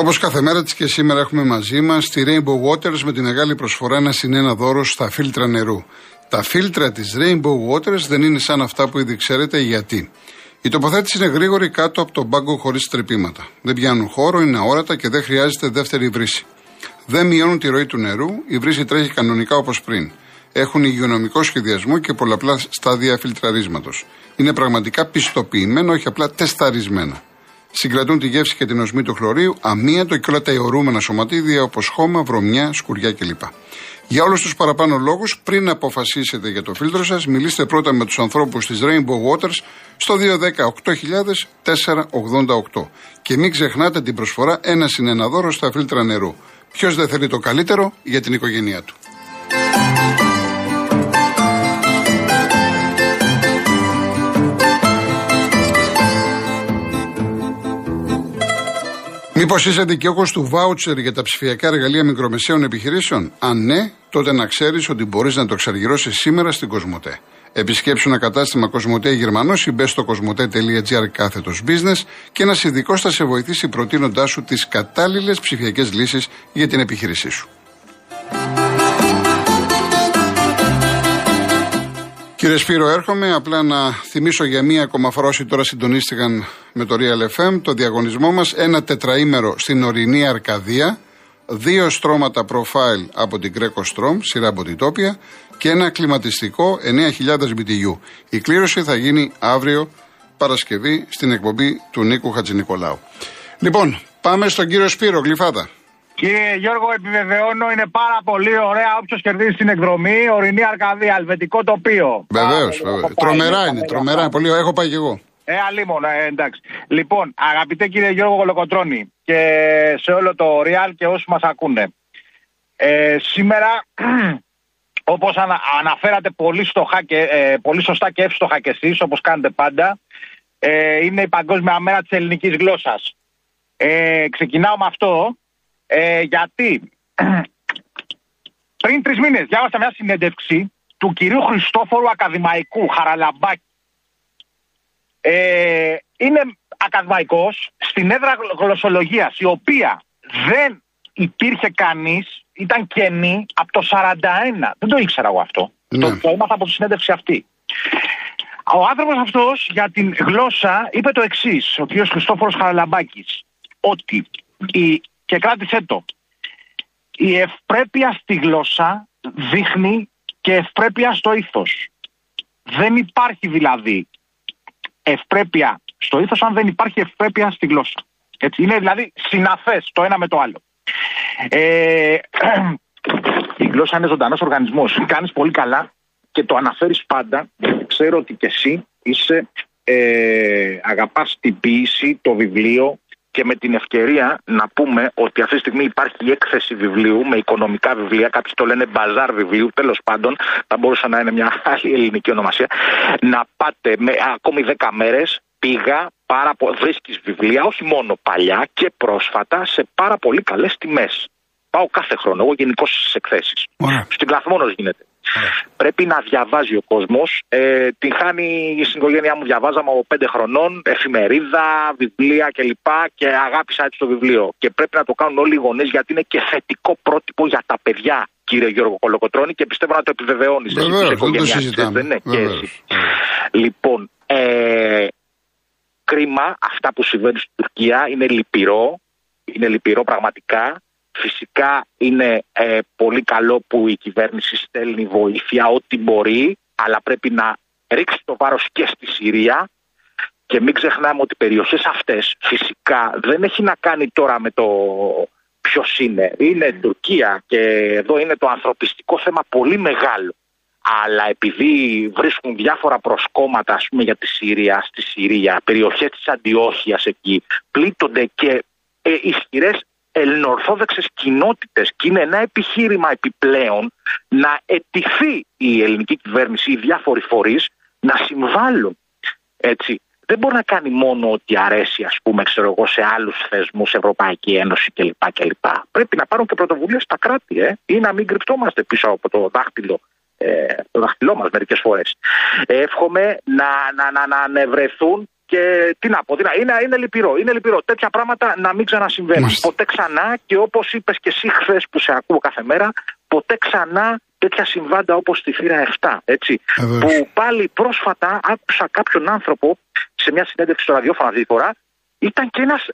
Όπως κάθε μέρα της και σήμερα έχουμε μαζί μας τη Rainbow Waters με τη μεγάλη προσφορά ένα συνένα δώρο στα φίλτρα νερού. Τα φίλτρα της Rainbow Waters δεν είναι σαν αυτά που ήδη ξέρετε γιατί. Η τοποθέτηση είναι γρήγορη κάτω από τον πάγκο χωρίς τρεπήματα. Δεν πιάνουν χώρο, είναι αόρατα και δεν χρειάζεται δεύτερη βρύση. Δεν μειώνουν τη ροή του νερού, η βρύση τρέχει κανονικά όπως πριν. Έχουν υγειονομικό σχεδιασμό και πολλαπλά στάδια φιλτραρίσματος. Είναι πραγματικά πιστοποιημένα, όχι απλά τεσταρισμένα. Συγκρατούν τη γεύση και την οσμή του χλωρίου, αμύατο και όλα τα αιωρούμενα σωματίδια όπως χώμα, βρωμιά, σκουριά κλπ. Για όλους τους παραπάνω λόγους, πριν αποφασίσετε για το φίλτρο σας, μιλήστε πρώτα με τους ανθρώπους της Rainbow Waters στο 210 Και μην ξεχνάτε την προσφορά ένα συν δώρο στα φίλτρα νερού. Ποιος δεν θέλει το καλύτερο για την οικογένειά του. Μήπως είσαι δικαιούχος του βάουτσερ για τα ψηφιακά εργαλεία μικρομεσαίων επιχειρήσεων; Αν ναι, τότε να ξέρεις ότι μπορείς να το εξαργυρώσει σήμερα στην Κοσμοτέ. Επισκέψου ένα κατάστημα Κοσμοτέ Γερμανός ή μπες στο κοσμοτέ.gr κάθετος business και ένας ειδικός θα σε βοηθήσει προτείνοντάς σου τις κατάλληλες ψηφιακές λύσεις για την επιχείρησή σου. Κύριε Σπύρο, έρχομαι απλά να θυμίσω για μία ακόμα φορά όσοι τώρα συντονίστηκαν με το Real FM το διαγωνισμό μας ένα τετραήμερο στην ορεινή Αρκαδία, δύο στρώματα profile από την Greco Strom, σειρά από την Τόπια και ένα κλιματιστικό 9.000 BTU. Η κλήρωση θα γίνει αύριο Παρασκευή στην εκπομπή του Νίκου Χατζηνικολάου. Λοιπόν, πάμε στον κύριο Σπύρο Γλυφάτα. Κύριε Γιώργο, επιβεβαιώνω, είναι πάρα πολύ ωραία. Όποιος κερδίζει την εκδρομή, ορεινή Αρκαδία, ελβετικό τοπίο. Βεβαίως, Τρομερά είναι, τρομερά είναι. Πολύ Έχω πάει και εγώ. Ε, αλίμον, ε, εντάξει. Λοιπόν, αγαπητέ κύριε Γιώργο Γολοκοτρώνη και σε όλο το Real και όσοι μας ακούνε. Ε, σήμερα, όπως ανα, αναφέρατε πολύ, στοχά και, ε, πολύ σωστά και εύστοχα κι εσείς, όπως κάνετε πάντα, ε, είναι η Παγκόσμια Μέρα της Ελληνικής Γλώσσας. Ε, ξεκινάω με αυτό ε, γιατί; Πριν τρεις μήνες διάβασα μια συνέντευξη του κυρίου Χριστόφορου Ακαδημαϊκού Χαραλαμπάκη. Ε, είναι ακαδημαϊκός στην έδρα γλωσσολογίας η οποία δεν υπήρχε κανείς, ήταν κενή από το 41. Δεν το ήξερα εγώ αυτό. Ναι. Το, το έμαθα από τη συνέντευξη αυτή. Ο άνθρωπος αυτός για την γλώσσα είπε το εξής, ο κ. Χριστόφορος Χαραλαμπάκης, ότι η και κράτησε το. Η ευπρέπεια στη γλώσσα δείχνει και ευπρέπεια στο ήθος. Δεν υπάρχει δηλαδή ευπρέπεια στο ήθος αν δεν υπάρχει ευπρέπεια στη γλώσσα. Έτσι, είναι δηλαδή συναφές το ένα με το άλλο. Ε, η γλώσσα είναι ζωντανός οργανισμός. Κάνεις πολύ καλά και το αναφέρεις πάντα. Ξέρω ότι και εσύ είσαι, ε, αγαπάς την ποίηση, το βιβλίο, και με την ευκαιρία να πούμε ότι αυτή τη στιγμή υπάρχει η έκθεση βιβλίου με οικονομικά βιβλία. Κάποιοι το λένε μπαζάρ βιβλίου. Τέλος πάντων, θα μπορούσε να είναι μια άλλη ελληνική ονομασία. Να πάτε με ακόμη 10 μέρες. Πήγα, πάρα πο... βρίσκεις βιβλία, όχι μόνο παλιά και πρόσφατα, σε πάρα πολύ καλές τιμές. Πάω κάθε χρόνο, εγώ γενικώ στις εκθέσεις. Στην Κλαθμόνος γίνεται. Πρέπει να διαβάζει ο κόσμος. Ε, την χάνει στην οικογένειά μου, διαβάζαμε από πέντε χρονών, εφημερίδα, βιβλία κλπ. Και αγάπησα έτσι το βιβλίο. Και πρέπει να το κάνουν όλοι οι γονείς γιατί είναι και θετικό πρότυπο για τα παιδιά, κύριε Γιώργο Κολοκοτρόνη, και πιστεύω να το επιβεβαιώνεις. δεν δεν είναι και εσύ. Λοιπόν, ε, κρίμα αυτά που συμβαίνει στην Τουρκία είναι λυπηρό. Είναι λυπηρό πραγματικά. Φυσικά είναι ε, πολύ καλό που η κυβέρνηση στέλνει βοήθεια ό,τι μπορεί, αλλά πρέπει να ρίξει το βάρος και στη Συρία και μην ξεχνάμε ότι οι περιοχές αυτές φυσικά δεν έχει να κάνει τώρα με το ποιος είναι. Είναι Τουρκία και εδώ είναι το ανθρωπιστικό θέμα πολύ μεγάλο. Αλλά επειδή βρίσκουν διάφορα προσκόμματα ας πούμε, για τη Συρία, στη Συρία, περιοχές της Αντιόχειας εκεί, πλήττονται και ε, ισχυρές ελληνοορθόδοξες κοινότητες και είναι ένα επιχείρημα επιπλέον να ετηθεί η ελληνική κυβέρνηση, οι διάφοροι φορείς να συμβάλλουν. Έτσι. Δεν μπορεί να κάνει μόνο ό,τι αρέσει, ας πούμε, ξέρω εγώ, σε άλλους θεσμούς, Ευρωπαϊκή Ένωση κλπ. κλπ. Πρέπει να πάρουν και πρωτοβουλίες στα κράτη, ε, ή να μην κρυπτόμαστε πίσω από το δάχτυλο ε, το δάχτυλό μας μερικές φορές. Εύχομαι να, να, να, να ανεβρεθούν και τι να πω, είναι, είναι λυπηρό. Είναι λυπηρό. Τέτοια πράγματα να μην ξανασυμβαίνουν. Μάλιστα. Ποτέ ξανά και όπως είπες και εσύ χθες που σε ακούω κάθε μέρα, ποτέ ξανά τέτοια συμβάντα όπως στη θύρα 7. Έτσι, που πάλι πρόσφατα άκουσα κάποιον άνθρωπο σε μια συνέντευξη στο ραδιόφωνο αυτή τη φορά, ήταν και ένας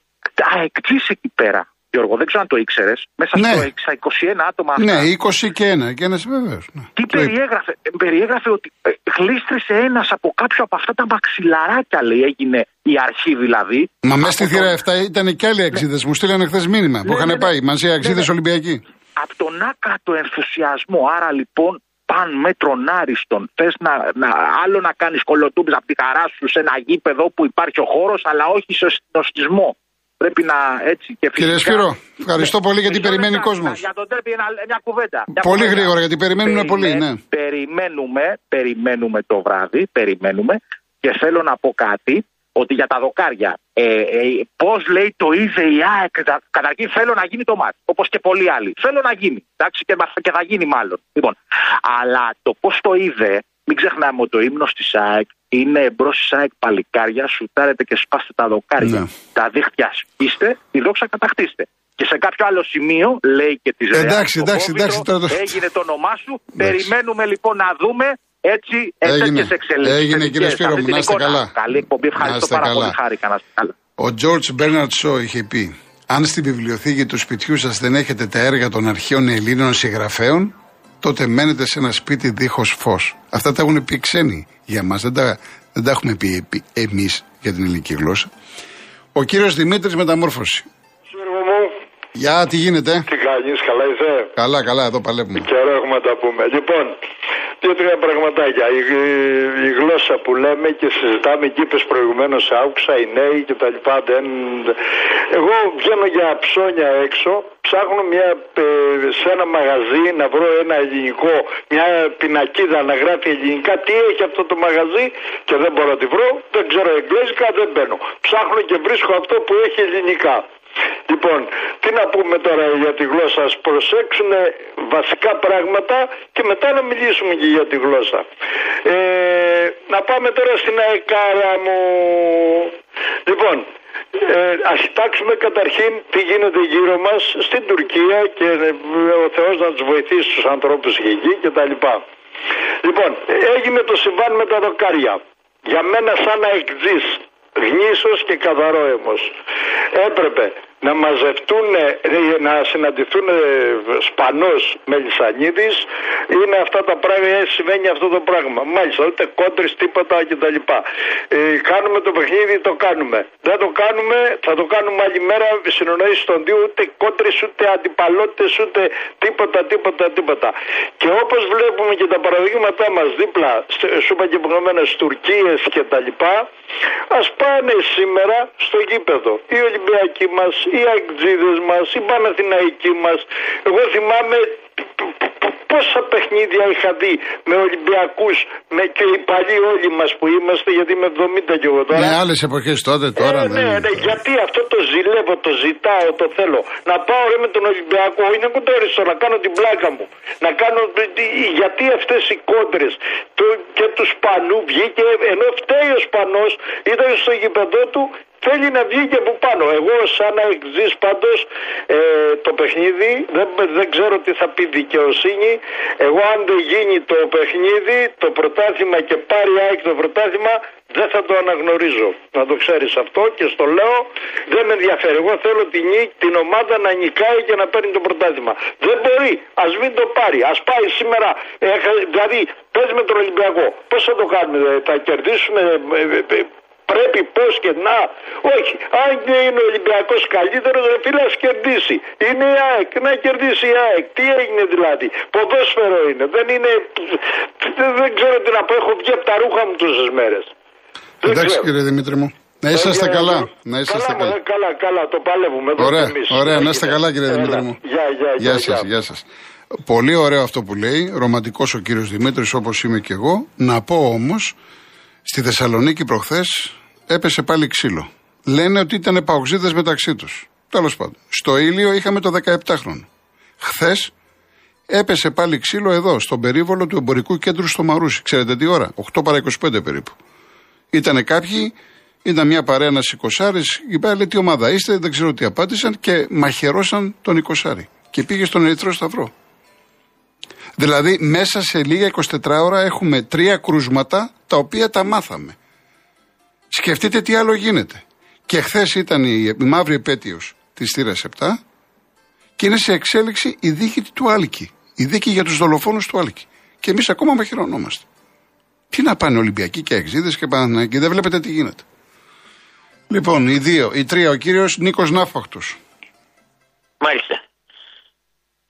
αεκτής εκεί πέρα. Γιώργο, δεν ξέρω αν το ήξερες. Μέσα ναι. στο 21 άτομα αυτά. Ναι, 20 και ένα. Και ένας βεβαίως. Ναι. Τι περιέγραφε. Περιέγραφε ότι ε, γλίστρησε ένας από κάποιο από αυτά τα μαξιλαράκια, λέει, έγινε η αρχή δηλαδή. Μα μέσα στη θύρα 7 ήταν και άλλοι αξίδες. Ναι. Μου στείλανε χθες μήνυμα που ναι, είχαν ναι, πάει μαζί αξίδες Ολυμπιακοί. Από τον άκατο ενθουσιασμό, άρα λοιπόν παν μέτρον άριστον. Θες να, να, άλλο να κάνεις κολοτούμπι από τη χαρά σου σε ένα γήπεδο που υπάρχει ο χώρος, αλλά όχι σε συνοστισμό. Πρέπει να έτσι και φυσικά... Κύριε Σπύρο, ευχαριστώ πολύ γιατί περιμένει ο κόσμος. Για τον τέρπι μια κουβέντα. πολύ γρήγορα γιατί περιμένουμε πολύ, ναι. Περιμένουμε, περιμένουμε το βράδυ, περιμένουμε και θέλω να πω κάτι ότι για τα δοκάρια, ε, ε, πώς λέει το είδε η ΑΕΚ, καταρχήν θέλω να γίνει το μάτι, όπως και πολλοί άλλοι. Θέλω να γίνει, εντάξει, και, και θα γίνει μάλλον. Λοιπόν, αλλά το πώς το είδε, μην ξεχνάμε ότι το ύμνος της ΑΕΚ είναι μπρος τη ΑΕΚ παλικάρια, σουτάρετε και σπάστε τα δοκάρια. Ναι. Τα δίχτυα σπίστε, τη δόξα κατακτήστε. Και σε κάποιο άλλο σημείο, λέει και της Ρεάλ, εντάξει, εντάξει, εντάξει, τώρα το... έγινε το όνομά σου. Περιμένουμε λοιπόν να δούμε έτσι τέτοιε εξελίξεις. Έγινε κύριε Σπύρο μου, να είστε καλά. Καλή εκπομπή, ευχαριστώ πάρα πολύ. Χάρηκα να καλά. Ο Τζόρτζ Μπέρναρτ Σό είχε πει: Αν στην βιβλιοθήκη του σπιτιού σας δεν έχετε τα έργα των αρχαίων Ελλήνων συγγραφέων, τότε μένετε σε ένα σπίτι δίχως φως. Αυτά τα έχουν πει ξένοι για μας. Δεν τα, δεν τα έχουμε πει εμείς για την ελληνική γλώσσα. Ο κύριος Δημήτρης Μεταμόρφωση. Γεια, τι γίνεται; Τι κάνεις, καλά είσαι; Καλά, καλά, εδώ παλεύουμε. Καιρό έχουμε τα πούμε. Λοιπόν, δύο-τρία πραγματάκια. Η, η, γλώσσα που λέμε και συζητάμε εκεί, είπε προηγουμένως, άκουσα οι νέοι και τα λοιπά. Δεν... Εγώ βγαίνω για ψώνια έξω, ψάχνω μια, ε, σε ένα μαγαζί να βρω ένα ελληνικό, μια πινακίδα να γράφει ελληνικά. Τι έχει αυτό το μαγαζί και δεν μπορώ να τη βρω. Δεν ξέρω εγγλέζικα, δεν μπαίνω. Ψάχνω και βρίσκω αυτό που έχει ελληνικά. Λοιπόν, τι να πούμε τώρα για τη γλώσσα, ας προσέξουν βασικά πράγματα και μετά να μιλήσουμε και για τη γλώσσα. Ε, να πάμε τώρα στην αεκάρα μου. Λοιπόν, ε, ας κοιτάξουμε καταρχήν τι γίνεται γύρω μας στην Τουρκία και ε, ο Θεός να τους βοηθήσει τους ανθρώπους εκεί και τα λοιπά. Λοιπόν, έγινε το συμβάν με τα δοκάρια. Για μένα σαν να εκτζείς, γνήσος και καθαρό Έπρεπε να μαζευτούν, ε, να συναντηθούν ε, Σπανός με Λισανίδης είναι αυτά τα πράγματα, ε, συμβαίνει αυτό το πράγμα. Μάλιστα, ούτε κόντρες, τίποτα κτλ. Ε, κάνουμε το παιχνίδι, το κάνουμε. Δεν το κάνουμε, θα το κάνουμε άλλη μέρα συνονόηση των δύο, ούτε κόντρες, ούτε αντιπαλότητες, ούτε τίποτα, τίποτα, τίποτα. Και όπως βλέπουμε και τα παραδείγματά μας δίπλα, σου είπα και προηγουμένως, Τουρκίες κτλ. Ας πάνε σήμερα στο γήπεδο. Οι Ολυμπιακοί μας, οι αγτζίδες μας, οι Παναθηναϊκοί μας. Εγώ θυμάμαι πόσα παιχνίδια είχα δει με Ολυμπιακούς με και οι παλιοί όλοι μας που είμαστε, γιατί είμαι 70 και εγώ τώρα. Ναι, άλλες εποχές τότε, τώρα. Ε, ναι, ναι, γιατί αυτό το ζηλεύω, το ζητάω, το θέλω. Να πάω ρε με τον Ολυμπιακό, είναι κοντόριστο, να κάνω την πλάκα μου. Να κάνω. Γιατί αυτές οι κόντρες και τους Σπανού βγήκε, ενώ φταίει ο Σπανός, ήταν στο γήπεδό του θέλει να βγει και από πάνω. Εγώ σαν να εξής πάντως ε, το παιχνίδι δεν, δεν ξέρω τι θα πει δικαιοσύνη. Εγώ αν δεν γίνει το παιχνίδι, το πρωτάθλημα και πάρει ΑΕΚ το πρωτάθλημα δεν θα το αναγνωρίζω. Να το ξέρεις αυτό και στο λέω δεν με ενδιαφέρει. Εγώ θέλω την, την ομάδα να νικάει και να παίρνει το πρωτάθλημα. Δεν μπορεί. Ας μην το πάρει. Ας πάει σήμερα. Ε, δηλαδή πες με τον Ολυμπιακό. Πώς θα το κάνουμε. Θα κερδίσουμε ε, ε, πρέπει πώς και να. Όχι, αν και είναι ο Ολυμπιακός καλύτερος, δεν φίλε, ας κερδίσει. Είναι η ΑΕΚ, να κερδίσει η ΑΕΚ. Τι έγινε δηλαδή. Ποδόσφαιρο είναι. Δεν είναι. Δεν ξέρω τι να πω. Έχω βγει από τα ρούχα μου τόσες μέρες. Εντάξει κύριε Δημήτρη μου. Να είσαστε καλά. Να είσαστε καλά. Καλά, καλά, καλά, το παλεύουμε. Ωραία, ωραία, να είστε καλά κύριε Δημήτρη μου. Γεια, γεια, γεια, σας, γεια σας. Πολύ ωραίο αυτό που λέει, ρομαντικός ο κύριος Δημήτρης όπως είμαι και εγώ. Να πω όμως, Στη Θεσσαλονίκη προχθές έπεσε πάλι ξύλο. Λένε ότι ήταν παοξίδε μεταξύ τους. Τέλος πάντων. Στο ήλιο είχαμε το 17χρονο. Χθες έπεσε πάλι ξύλο εδώ, στον περίβολο του εμπορικού κέντρου στο Μαρούσι. Ξέρετε τι ώρα, 8 παρα 25 περίπου. Ήτανε κάποιοι Ήταν μια παρέα ένα Οικοσάρη, εκεί πέρα λέει τι ομάδα είστε, δεν ξέρω τι απάντησαν και μαχαιρώσαν τον Οικοσάρη. Και πήγε στον Ερυθρό Σταυρό. Δηλαδή μέσα σε λίγα 24 ώρα έχουμε τρία κρούσματα τα οποία τα μάθαμε. Σκεφτείτε τι άλλο γίνεται. Και χθες ήταν η, μαύρη επέτειος της θύρας 7 και είναι σε εξέλιξη η δίκη του Άλκη. Η δίκη για τους δολοφόνους του Άλκη. Και εμείς ακόμα μαχαιρωνόμαστε. Τι να πάνε Ολυμπιακοί και Εξίδε και Παναθηναϊκοί, δεν βλέπετε τι γίνεται. Λοιπόν, οι δύο, οι τρία, ο κύριος Νίκος Ναύπαχτο. Μάλιστα.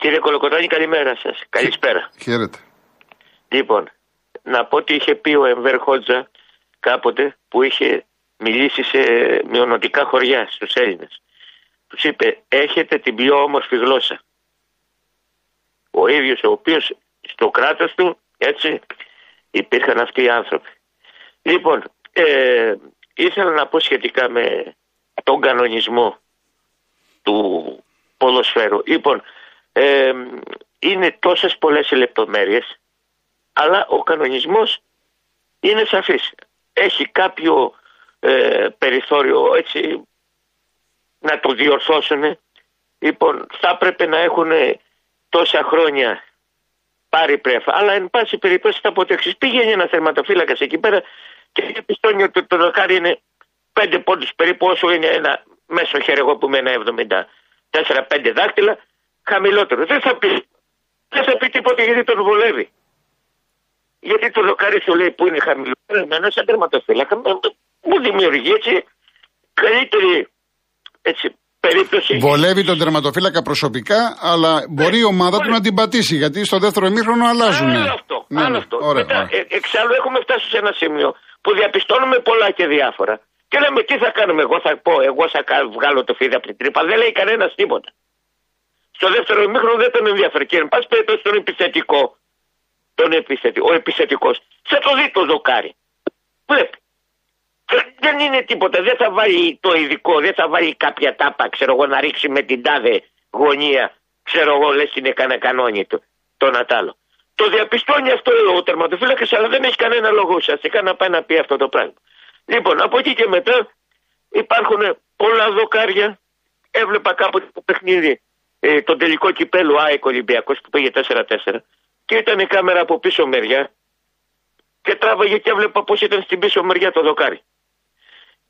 Κύριε Κολοκοτάνη, καλημέρα σας. Καλησπέρα. Χαίρετε. Λοιπόν, να πω ότι είχε πει ο Εμβέρ Χότζα κάποτε που είχε μιλήσει σε μειονοτικά χωριά στους Έλληνες. Τους είπε έχετε την πιο όμορφη γλώσσα. Ο ίδιος ο οποίος στο κράτος του έτσι υπήρχαν αυτοί οι άνθρωποι. Λοιπόν, ε, ήθελα να πω σχετικά με τον κανονισμό του ποδοσφαίρου. Λοιπόν, ε, είναι τόσες πολλές λεπτομέρειες, αλλά ο κανονισμός είναι σαφής. Έχει κάποιο ε, περιθώριο έτσι να το διορθώσουν. Λοιπόν, θα έπρεπε να έχουν τόσα χρόνια πάρει πρέφα. Αλλά εν πάση περιπτώσει θα πω το εξής. Πήγαινε ένα θερματοφύλακας εκεί πέρα και διαπιστώνει ότι το δοκάρι είναι πέντε πόντους περίπου όσο είναι ένα μέσο χέρι εγώ που είμαι ένα 74-5 δάχτυλα χαμηλότερο. Δεν θα πει. Δεν θα πει τίποτα γιατί τον βολεύει. Γιατί το δοκάρι σου λέει που είναι χαμηλότερο, εμένα σαν τερματοφύλακα μου δημιουργεί έτσι καλύτερη έτσι, περίπτωση. Βολεύει τον τερματοφύλακα προσωπικά, αλλά μπορεί η ομάδα του να την πατήσει γιατί στο δεύτερο ημίχρονο αλλάζουν. Άλλο αυτό. Ναι, άλλο ναι, αυτό. Ωραία, Μετά, ωραία. Ε, εξάλλου έχουμε φτάσει σε ένα σημείο που διαπιστώνουμε πολλά και διάφορα. Και λέμε τι θα κάνουμε, εγώ θα πω, εγώ θα βγάλω το φίδι από την τρύπα. Δεν λέει κανένας τίποτα. Στο δεύτερο ημίχρονο δεν τον ενδιαφέρει. Και εν πάση περιπτώσει τον επιθετικό, τον επιθετικό, ο επιθετικός, θα το δει το δοκάρι. Βλέπει. Δεν είναι τίποτα. Δεν θα βάλει το ειδικό, δεν θα βάλει κάποια τάπα, ξέρω εγώ, να ρίξει με την τάδε γωνία. Ξέρω εγώ, λες είναι κανένα κανόνι του, το Νατάλο. Το διαπιστώνει αυτό ο τερματοφύλακας, αλλά δεν έχει κανένα λόγο ουσιαστικά να πάει να πει αυτό το πράγμα. Λοιπόν, από εκεί και μετά υπάρχουν πολλά δοκάρια. Έβλεπα κάποτε το παιχνίδι, ε, τον τελικό κυπέλο ΑΕΚ Ολυμπιακός που πήγε 4-4 και ήταν η κάμερα από πίσω μεριά και τράβαγε και έβλεπα πώς ήταν στην πίσω μεριά το δοκάρι.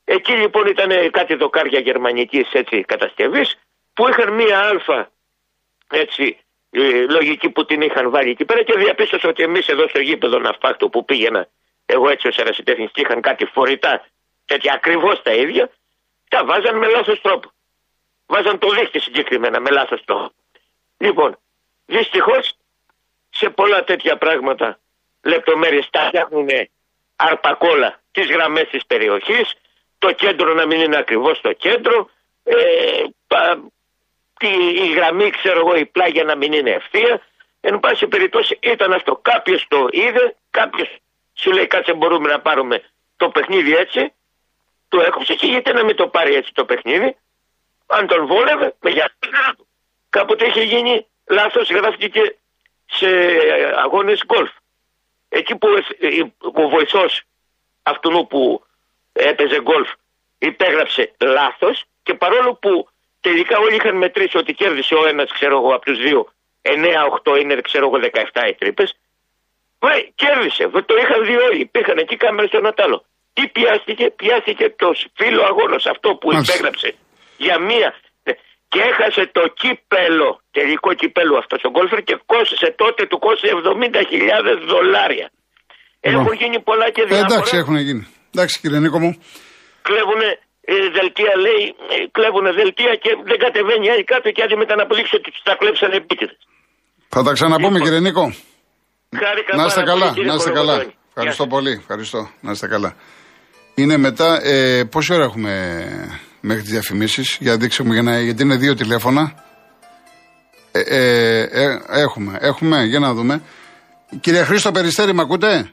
Εκεί λοιπόν ήταν κάτι δοκάρια γερμανικής κατασκευής που είχαν μία αλφα έτσι, ε, λογική που την είχαν βάλει εκεί πέρα και διαπίστωσα ότι εμείς εδώ στο γήπεδο ναυπάκτου που πήγαινα εγώ έτσι ως ερασιτέχνης και είχαν κάτι φορητά τέτοια ακριβώς τα ίδια, τα βάζαν με λάθος τρόπο. Βάζαν το δίχτυ συγκεκριμένα με λάθος τρόπο. Λοιπόν, δυστυχώς σε πολλά τέτοια πράγματα λεπτομέρειες τα φτιάχνουν αρπακόλα τις γραμμές της περιοχής το κέντρο να μην είναι ακριβώς το κέντρο, ε, η γραμμή, ξέρω εγώ, η πλάγια να μην είναι ευθεία. Εν πάση περιπτώσει ήταν αυτό. Κάποιος το είδε, κάποιος σου λέει κάτσε μπορούμε να πάρουμε το παιχνίδι έτσι. Το έκοψε και γιατί να μην το πάρει έτσι το παιχνίδι. Αν τον βόλευε, με για Κάποτε είχε γίνει λάθος, γράφτηκε σε αγώνες γκολφ. Εκεί που ο βοηθός αυτού που έπαιζε γκολφ, υπέγραψε λάθος και παρόλο που τελικά όλοι είχαν μετρήσει ότι κέρδισε ο ένας, ξέρω εγώ, από τους δύο 9-8 είναι, ξέρω εγώ, 17 οι τρύπες. κέρδισε. Το είχαν δει όλοι. Υπήρχαν εκεί κάμερες στο Νατάλο. Τι πιάστηκε, πιάστηκε το φίλο αγώνα αυτό που υπέγραψε για μία. Και έχασε το κύπελο, τελικό κύπελο αυτό ο γκολφερ και κόστησε τότε του κόστησε 70.000 δολάρια. Έχουν γίνει πολλά και διάφορα. Εντάξει, έχουν γίνει. Εντάξει κύριε Νίκο μου. Κλέβουν ε, δελτία λέει, ε, κλέβουν δελτία και δεν κατεβαίνει άλλη κάτω και άντε μετά να αποδείξει ότι τα κλέψαν επίτηδες. Θα τα ξαναπούμε λοιπόν, κύριε Νίκο. Χάρηκα να είστε καλά, να είστε καλά. Ευχαριστώ πολύ, ευχαριστώ. Να είστε καλά. Είναι μετά, ε, πόση ώρα έχουμε μέχρι τις διαφημίσεις, για δείξτε μου, για να, γιατί είναι δύο τηλέφωνα. Ε, ε, ε, έχουμε, έχουμε, για να δούμε. Κύριε Χρήστο Περιστέρη, με ακούτε;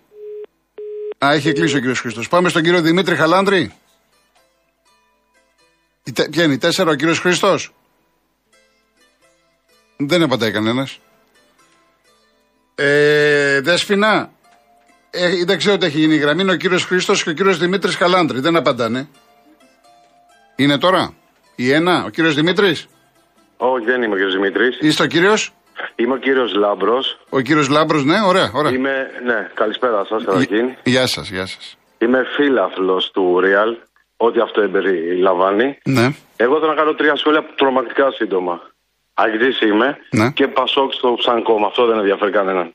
Α, έχει κλείσει ο κύριος Χρήστος. Πάμε στον κύριο Δημήτρη Χαλάνδρη. Ποια είναι η τέσσερα, ο κύριος Χρήστος; Δεν απαντάει κανένας. Ε, Δεσπινά. Ε, δεν ξέρω τι έχει γίνει η γραμμή. Είναι ο κύριος Χρήστος και ο κύριος Δημήτρης Χαλάνδρη. Δεν απαντάνε. Είναι τώρα; Η ένα, ο κύριος Δημήτρης; Όχι, δεν είμαι ο κύριος Δημήτρης. Είστε ο κύριος; Είμαι ο κύριος Λάμπρος. Ο κύριος Λάμπρος, ναι, ωραία, ωραία. Είμαι, ναι, καλησπέρα σας, καταρχήν. Γεια σας, γεια σας. Είμαι φίλαθλος του Real, ό,τι αυτό περιλαμβάνει. Ναι. Εγώ θέλω να κάνω τρία σχόλια τρομακτικά σύντομα. Αγγλής είμαι ναι. και Πασόκ στο Ψανκόμ. Αυτό δεν ενδιαφέρει κανέναν.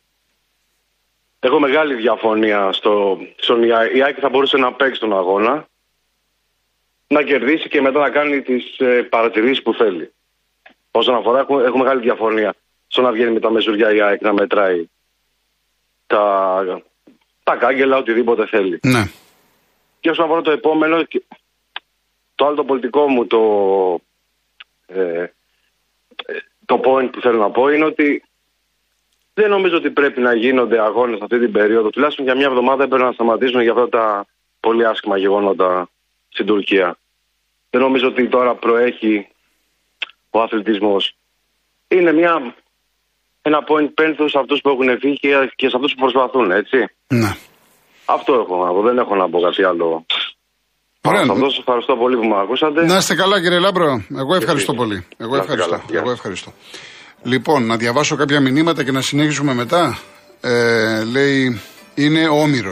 Έχω μεγάλη διαφωνία στο, στον Η Άκη θα μπορούσε να παίξει τον αγώνα, να κερδίσει και μετά να κάνει τις ε, παρατηρήσεις που θέλει. Όσον αφορά, έχω, έχω μεγάλη διαφωνία στο να βγαίνει με τα μεσουριά η ΑΕΚ να μετράει τα, τα κάγκελα, οτιδήποτε θέλει. Ναι. Και όσον αφορά το επόμενο, το άλλο το πολιτικό μου το, ε, το point που θέλω να πω είναι ότι δεν νομίζω ότι πρέπει να γίνονται αγώνες αυτή την περίοδο. Τουλάχιστον για μια εβδομάδα έπρεπε να σταματήσουν για αυτά τα πολύ άσχημα γεγονότα στην Τουρκία. Δεν νομίζω ότι τώρα προέχει ο αθλητισμός. Είναι μια, ένα point πένθου σε αυτούς που έχουν φύγει και σε αυτούς που προσπαθούν, έτσι. Ναι. Αυτό έχω να πω. Δεν έχω να πω κάτι άλλο. Ωραία. Σας ευχαριστώ πολύ που με ακούσατε. Να είστε καλά κύριε Λάμπρο. Εγώ ευχαριστώ πολύ. Εγώ ευχαριστώ. Εγώ ευχαριστώ. Λοιπόν, να διαβάσω κάποια μηνύματα και να συνεχίσουμε μετά. Ε, λέει, είναι όμοιρο.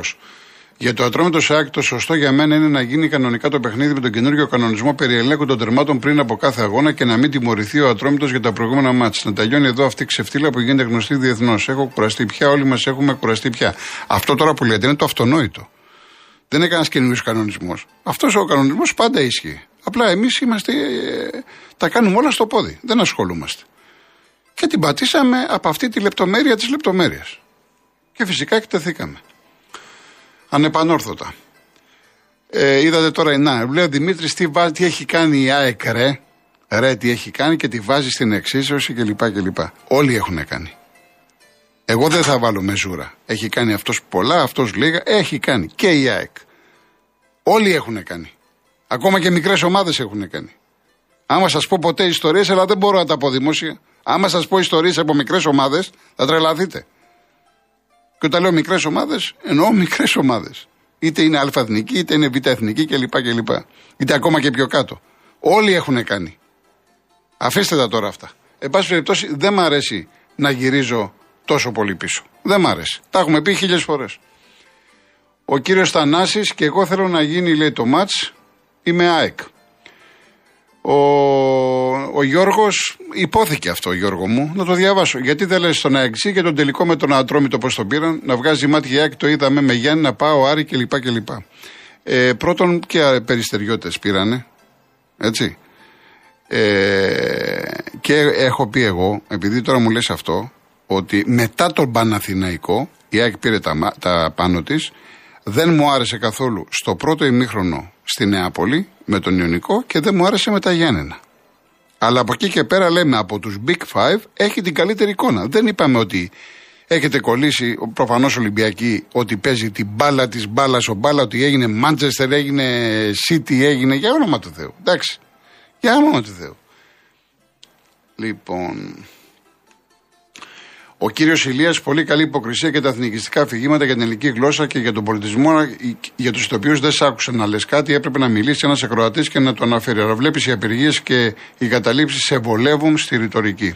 Για το Ατρόμητος ΑΕΚ το σωστό για μένα είναι να γίνει κανονικά το παιχνίδι με τον καινούργιο κανονισμό περί ελέγχου των τερμάτων πριν από κάθε αγώνα και να μην τιμωρηθεί ο Ατρόμητος για τα προηγούμενα ματς. Να τελειώνει εδώ αυτή η ξεφτύλα που γίνεται γνωστή διεθνώς. Έχω κουραστεί πια, όλοι μας έχουμε κουραστεί πια. Αυτό τώρα που λέτε είναι το αυτονόητο. Δεν είναι κανένας καινούριο κανονισμός. Αυτός ο κανονισμός πάντα ισχύει. Απλά εμείς είμαστε. Ε, τα κάνουμε όλα στο πόδι. Δεν ασχολούμαστε. Και την πατήσαμε από αυτή τη λεπτομέρεια της λεπτομέρειας. Και φυσικά εκτεθήκαμε. Ανεπανόρθωτα. Ε, είδατε τώρα, να, λέει ο Δημήτρης τι, τι έχει κάνει η ΑΕΚ, ρε; Ρε, τι έχει κάνει και τη βάζει στην εξίσωση κλπ. κλπ. Όλοι έχουν κάνει. Εγώ δεν θα βάλω μεζούρα. Έχει κάνει αυτός πολλά, αυτός λίγα. Έχει κάνει. Και η ΑΕΚ. Όλοι έχουν κάνει. Ακόμα και μικρές ομάδες έχουν κάνει. Άμα σας πω ποτέ ιστορίες, αλλά δεν μπορώ να τα πω δημόσια. Άμα σας πω ιστορίες από μικρές ομάδες, θα τρελαθείτε. Και όταν λέω μικρές ομάδες, εννοώ μικρές ομάδες. Είτε είναι αλφα-εθνική, είτε είναι β-εθνική κλπ. κλπ. Είτε ακόμα και πιο κάτω. Όλοι έχουν κάνει. Αφήστε τα τώρα αυτά. Εν πάση περιπτώσει, δεν μ' αρέσει να γυρίζω τόσο πολύ πίσω. Δεν μ' αρέσει. Τα έχουμε πει χίλιες φορές. Ο κύριος Θανάσης και εγώ θέλω να γίνει, λέει το ματ. Είμαι ΑΕΚ. Ο, ο Γιώργος, υπόθηκε αυτό, Γιώργο μου, να το διαβάσω. Γιατί δεν λες στον ΑΕΚ και τον τελικό με τον Ατρόμητο πώς τον πήραν, να βγάζει μάτια ΑΕΚ, το είδαμε με Γιάννη να πάω, Άρη κλπ. κλπ. Ε, πρώτον και περιστεριώτες πήρανε. Έτσι. Ε, και έχω πει εγώ, επειδή τώρα μου λες αυτό, ότι μετά τον Παναθηναϊκό, η ΑΕΚ πήρε τα, τα πάνω της, δεν μου άρεσε καθόλου στο πρώτο ημίχρονο στη Νεάπολη με τον Ιωνικό και δεν μου άρεσε με τα Γιάννενα. Αλλά από εκεί και πέρα λέμε από τους Big Five έχει την καλύτερη εικόνα. Δεν είπαμε ότι έχετε κολλήσει προφανώς Ολυμπιακή ότι παίζει την μπάλα της μπάλας ο μπάλα ότι έγινε Manchester, έγινε City, έγινε για όνομα του Θεού. Εντάξει. Για όνομα του Θεού. Λοιπόν... Ο κύριος Ηλίας, πολύ καλή υποκρισία και τα εθνικιστικά αφηγήματα για την ελληνική γλώσσα και για τον πολιτισμό, για τους ηθοποιούς δεν σ' άκουσα να λες κάτι. Έπρεπε να μιλήσει ένας ακροατής και να το αναφέρει. Αλλά βλέπεις οι απεργίες και οι καταλήψει σε βολεύουν στη ρητορική.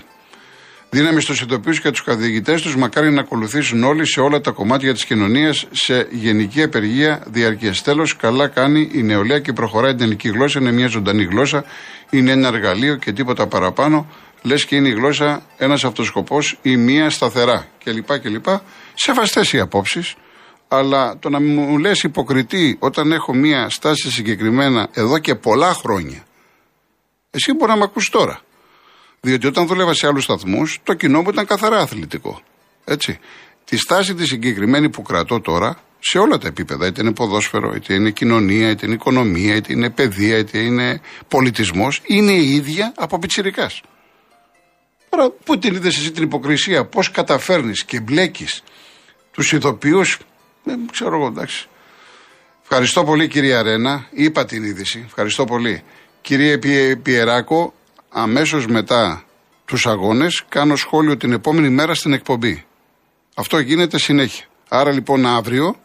Δύναμη στους ηθοποιούς και τους καθηγητές τους, μακάρι να ακολουθήσουν όλοι σε όλα τα κομμάτια της κοινωνίας σε γενική απεργία διαρκείας. Τέλος, καλά κάνει η νεολαία και προχωράει την ελληνική γλώσσα. Είναι μια ζωντανή γλώσσα, είναι ένα εργαλείο και τίποτα παραπάνω λες και είναι η γλώσσα ένας αυτοσκοπός ή μία σταθερά κλπ. κλπ. Σεβαστές οι απόψεις, αλλά το να μου λες υποκριτή όταν έχω μία στάση συγκεκριμένα εδώ και πολλά χρόνια, εσύ μπορεί να με ακούσει τώρα. Διότι όταν δούλευα σε άλλους σταθμούς, το κοινό μου ήταν καθαρά αθλητικό. Έτσι. Τη στάση τη συγκεκριμένη που κρατώ τώρα, σε όλα τα επίπεδα, είτε είναι ποδόσφαιρο, είτε είναι κοινωνία, είτε είναι οικονομία, είτε είναι παιδεία, είτε είναι πολιτισμός, είναι η ίδια από πιτσιρικάς. Τώρα, πού την είδες εσύ την υποκρισία, πώς καταφέρνεις και μπλέκεις τους ηθοποιού. Δεν ξέρω εγώ, εντάξει. Ευχαριστώ πολύ, κυρία Ρένα. Είπα την είδηση. Ευχαριστώ πολύ. Κύριε Πιεράκο, αμέσως μετά τους αγώνες κάνω σχόλιο την επόμενη μέρα στην εκπομπή. Αυτό γίνεται συνέχεια. Άρα λοιπόν αύριο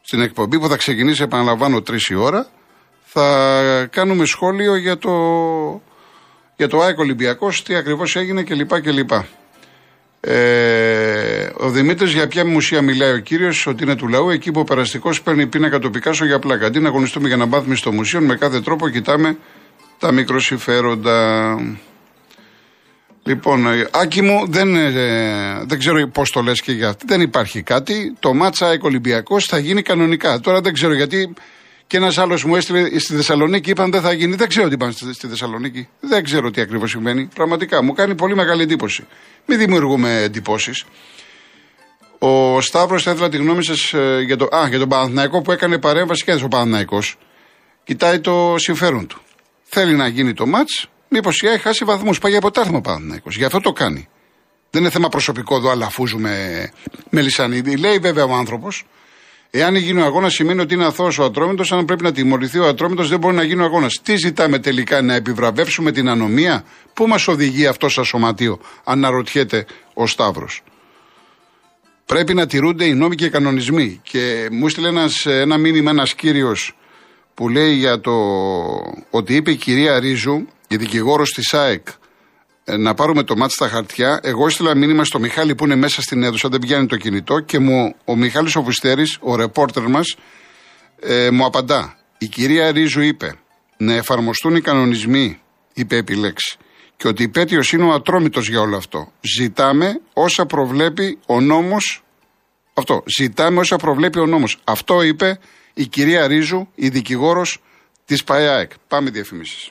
στην εκπομπή που θα ξεκινήσει, επαναλαμβάνω, τρεις η ώρα, θα κάνουμε σχόλιο για το, για το ΑΕΚ Ολυμπιακός, τι ακριβώς έγινε κλπ. κλπ. Ε, ο Δημήτρης, για ποια μουσεία μιλάει ο κύριος, ότι είναι του λαού, εκεί που ο περαστικός παίρνει πίνακα το Πικάσο για πλάκα. Αντί να αγωνιστούμε για να μάθουμε στο μουσείο, με κάθε τρόπο κοιτάμε τα μικροσυφέροντα. Λοιπόν, ε, Άκη μου, δεν, ε, δεν ξέρω πώς το λες και για Δεν υπάρχει κάτι. Το μάτσα Ολυμπιακός θα γίνει κανονικά. Τώρα δεν ξέρω γιατί και ένας άλλος μου έστειλε στη Θεσσαλονίκη, είπαν δεν θα γίνει. Δεν ξέρω τι είπαν στη Θεσσαλονίκη. Δεν ξέρω τι ακριβώς συμβαίνει. Πραγματικά μου κάνει πολύ μεγάλη εντύπωση. Μην δημιουργούμε εντυπώσεις. Ο Σταύρος θα ήθελα τη γνώμη σας ε, για, το, α, για τον Παναθηναϊκό που έκανε παρέμβαση και ο Παναθηναϊκός. Κοιτάει το συμφέρον του. Θέλει να γίνει το ματ, μήπως η ΑΕΚ χάσει βαθμούς. Πάει για ποτάθμα ο Παναθηναϊκός. Γι' αυτό το κάνει. Δεν είναι θέμα προσωπικό εδώ, αλλά αφούζουμε με λισανίδι. Λέει βέβαια ο άνθρωπος, Εάν γίνει ο αγώνας, σημαίνει ότι είναι αθώος ο Ατρόμητος. Αν πρέπει να τιμωρηθεί ο Ατρόμητος, δεν μπορεί να γίνει ο αγώνας. Τι ζητάμε τελικά, να επιβραβεύσουμε την ανομία; Πού μας οδηγεί αυτό σαν σωματείο, αναρωτιέται ο Σταύρος. Πρέπει να τηρούνται οι νόμοι και οι κανονισμοί. Και μου έστειλε ένας, ένα μήνυμα ένας κύριος που λέει για το ότι είπε η κυρία Ρίζου, η δικηγόρος της ΑΕΚ, ε, να πάρουμε το μάτι στα χαρτιά. Εγώ έστειλα μήνυμα στο Μιχάλη που είναι μέσα στην αίθουσα, δεν πιάνει το κινητό και μου, ο Μιχάλης ο Βουστέρης, ο ρεπόρτερ μας, ε, μου απαντά. Η κυρία Ρίζου είπε να εφαρμοστούν οι κανονισμοί, είπε επιλέξει. Και ότι υπέτειο είναι ο ατρόμητος για όλο αυτό. Ζητάμε όσα προβλέπει ο νόμος. Αυτό. Ζητάμε όσα προβλέπει ο νόμος. Αυτό είπε η κυρία Ρίζου, η δικηγόρος της ΠαΕΑΕΚ. Πάμε διαφημίσεις.